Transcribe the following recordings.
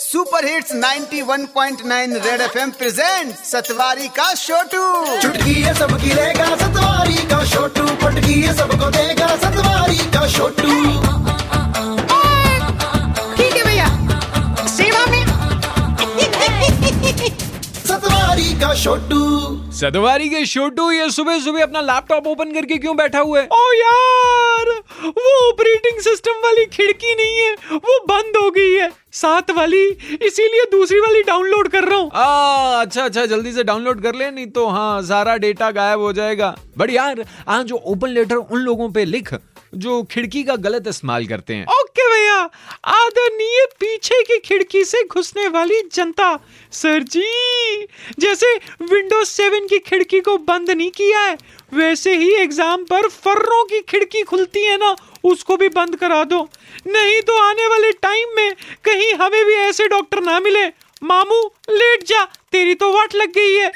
Super hits 91.9 red FM present Satwari का छोटू चुटकी है सबकी रहेगा सतवारी का छोटू पटकी है सबको देगा सतवारी का छोटू ठीक है भैया। सेवा में। सतवारी का छोटू सदवारी के छोटू ये सुबह सुबह अपना लैपटॉप ओपन करके क्यों बैठा हुआ है? ओ यार वो ऑपरेटिंग सिस्टम वाली खिड़की नहीं है वो बंद है सात वाली, इसीलिए दूसरी वाली डाउनलोड कर रहा हूँ। अच्छा अच्छा जल्दी से डाउनलोड कर ले, नहीं तो हाँ सारा डेटा गायब हो जाएगा। बट यार, आज जो ओपन लेटर उन लोगों पे लिख जो खिड़की का गलत इस्तेमाल करते हैं। ओके भैया, आदरणीय पीछे की खिड़की से घुसने वाली जनता, सर जी, जैसे विंडोज़ सेवन की खिड़की को बंद नहीं किया है, वैसे ही एग्ज़ाम पर फर्रों की खिड़की खुलती है ना, उसको भी बंद करा दो। नहीं तो आने वाले टाइम में कहीं हमें भी ऐसे डॉक्टर ना मिले। मामू, लेट जा, तेरी तो वाट लग गई है।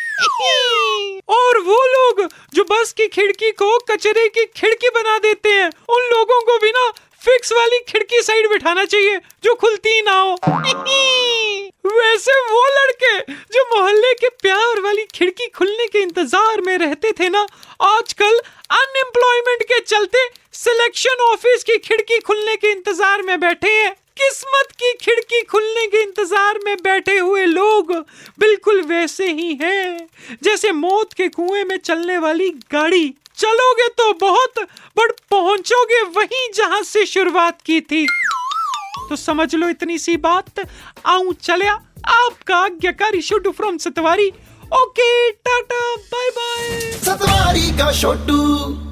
बस की खिड़की को कचरे की खिड़की बना देते हैं। उन लोगों को भी ना फिक्स वाली खिड़की साइड बिठाना चाहिए, जो खुलती ना हो। वैसे वो लड़के जो मोहल्ले के प्यार वाली खिड़की खुलने के इंतज़ार में रहते थे ना, आजकल अनएम्प्लॉयमेंट के चलते सिलेक्शन ऑफ़िस की खिड़की खुलने के इंतज़ार में बैठे हैं। किस्मत की खिड़की खुलने के इंतज़ार में बैठे हुए लोग बिल्कुल वैसे ही हैं, जैसे मौत के कुएँ में चलने वाली गाड़ी। चलोगे तो बहुत बट पहुंचोगे वहीं जहाँ से शुरुआत की थी। तो समझ लो इतनी सी बात, आऊँ चलिया आपका आज्ञाकारी should from Satwari. Okay, tata bye bye Satwari का छोटू